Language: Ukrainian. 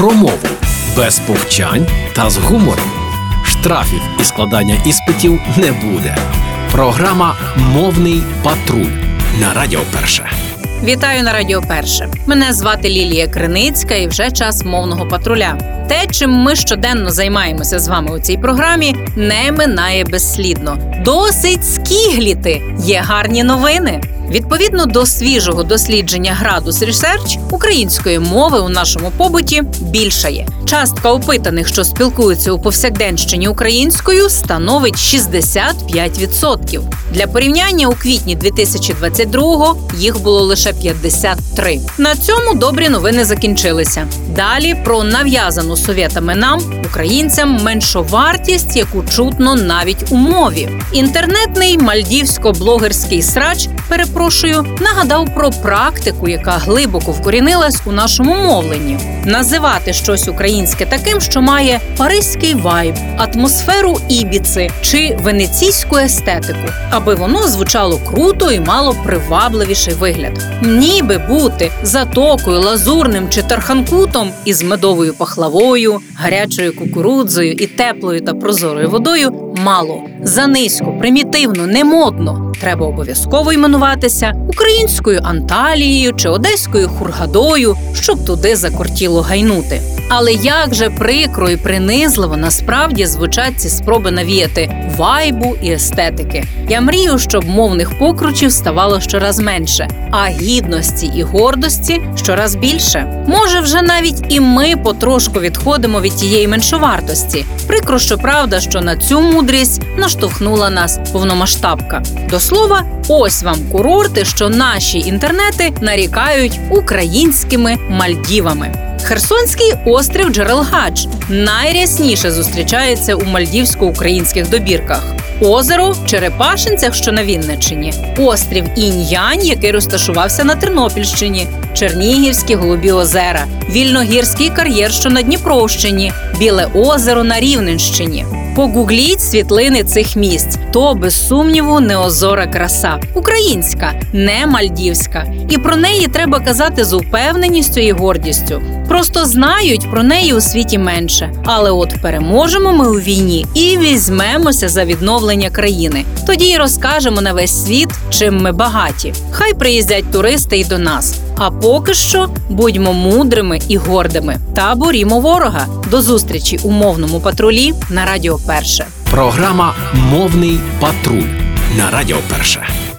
про мову без повчань та з гумором. Штрафів і складання іспитів не буде. Програма Мовний патруль на Радіо Перше. Вітаю на Радіо Перше. Мене звати Лілія Криницька і вже час мовного патруля. Те, чим ми щоденно займаємося з вами у цій програмі, не минає безслідно. Досить скігліти. Є гарні новини. Відповідно до свіжого дослідження Градус Research, української мови у нашому побуті більшає. Частка опитаних, що спілкуються у повсякденщині українською, становить 65%. Для порівняння у квітні 2022-го їх було лише 53. На цьому добрі новини закінчилися. Далі про нав'язану совєтами нам, українцям, меншовартість, яку чутно навіть у мові. Інтернетний мальдівсько-блогерський срач перепрошую нагадав про практику, яка глибоко вкорінилась у нашому мовленні. Називати щось українське таким, що має паризький вайб, атмосферу ібіци чи венеційську естетику, аби воно звучало круто і мало привабливіший вигляд. Ніби бути затокою, лазурним чи тарханкутом із медовою пахлавою, гарячою кукурудзою і теплою та прозорою водою мало занизько, примітивно, немодно. Треба обов'язково іменуватися українською Анталією чи одеською хургадою, щоб туди закортіло гайнути. Але як же прикро і принизливо насправді звучать ці спроби навіяти вайбу і естетики. Я мрію, щоб мовних покручів ставало щораз менше, а гідності і гордості щораз більше. Може, вже навіть і ми потрошку відходимо від тієї меншовартості. Прикро, що правда, що на цю мудрість наштовхнула нас повномасштабка. До слова, ось вам курорти, що наші інтернети нарікають українськими Мальдівами. Херсонський острів Джерелгадж найрясніше зустрічається у мальдівсько-українських добірках. Озеро в Черепашинцях, що на Вінниччині, острів Інь-Янь, який розташувався на Тернопільщині, Чернігівські голубі озера, Вільногірський кар'єр, що на Дніпровщині, Біле озеро на Рівненщині. Погугліть світлини цих місць. То без сумніву неозора краса, українська, не мальдівська. І про неї треба казати з упевненістю і гордістю. Просто знають про неї у світі менше. Але от переможемо ми у війні і візьмемося за відновлення країни. Тоді й розкажемо на весь світ, чим ми багаті. Хай приїздять туристи й до нас. А поки що будьмо мудрими і гордими та борімо ворога. До зустрічі у мовному патрулі на Радіо Перше. Програма Мовний патруль на Радіо Перше.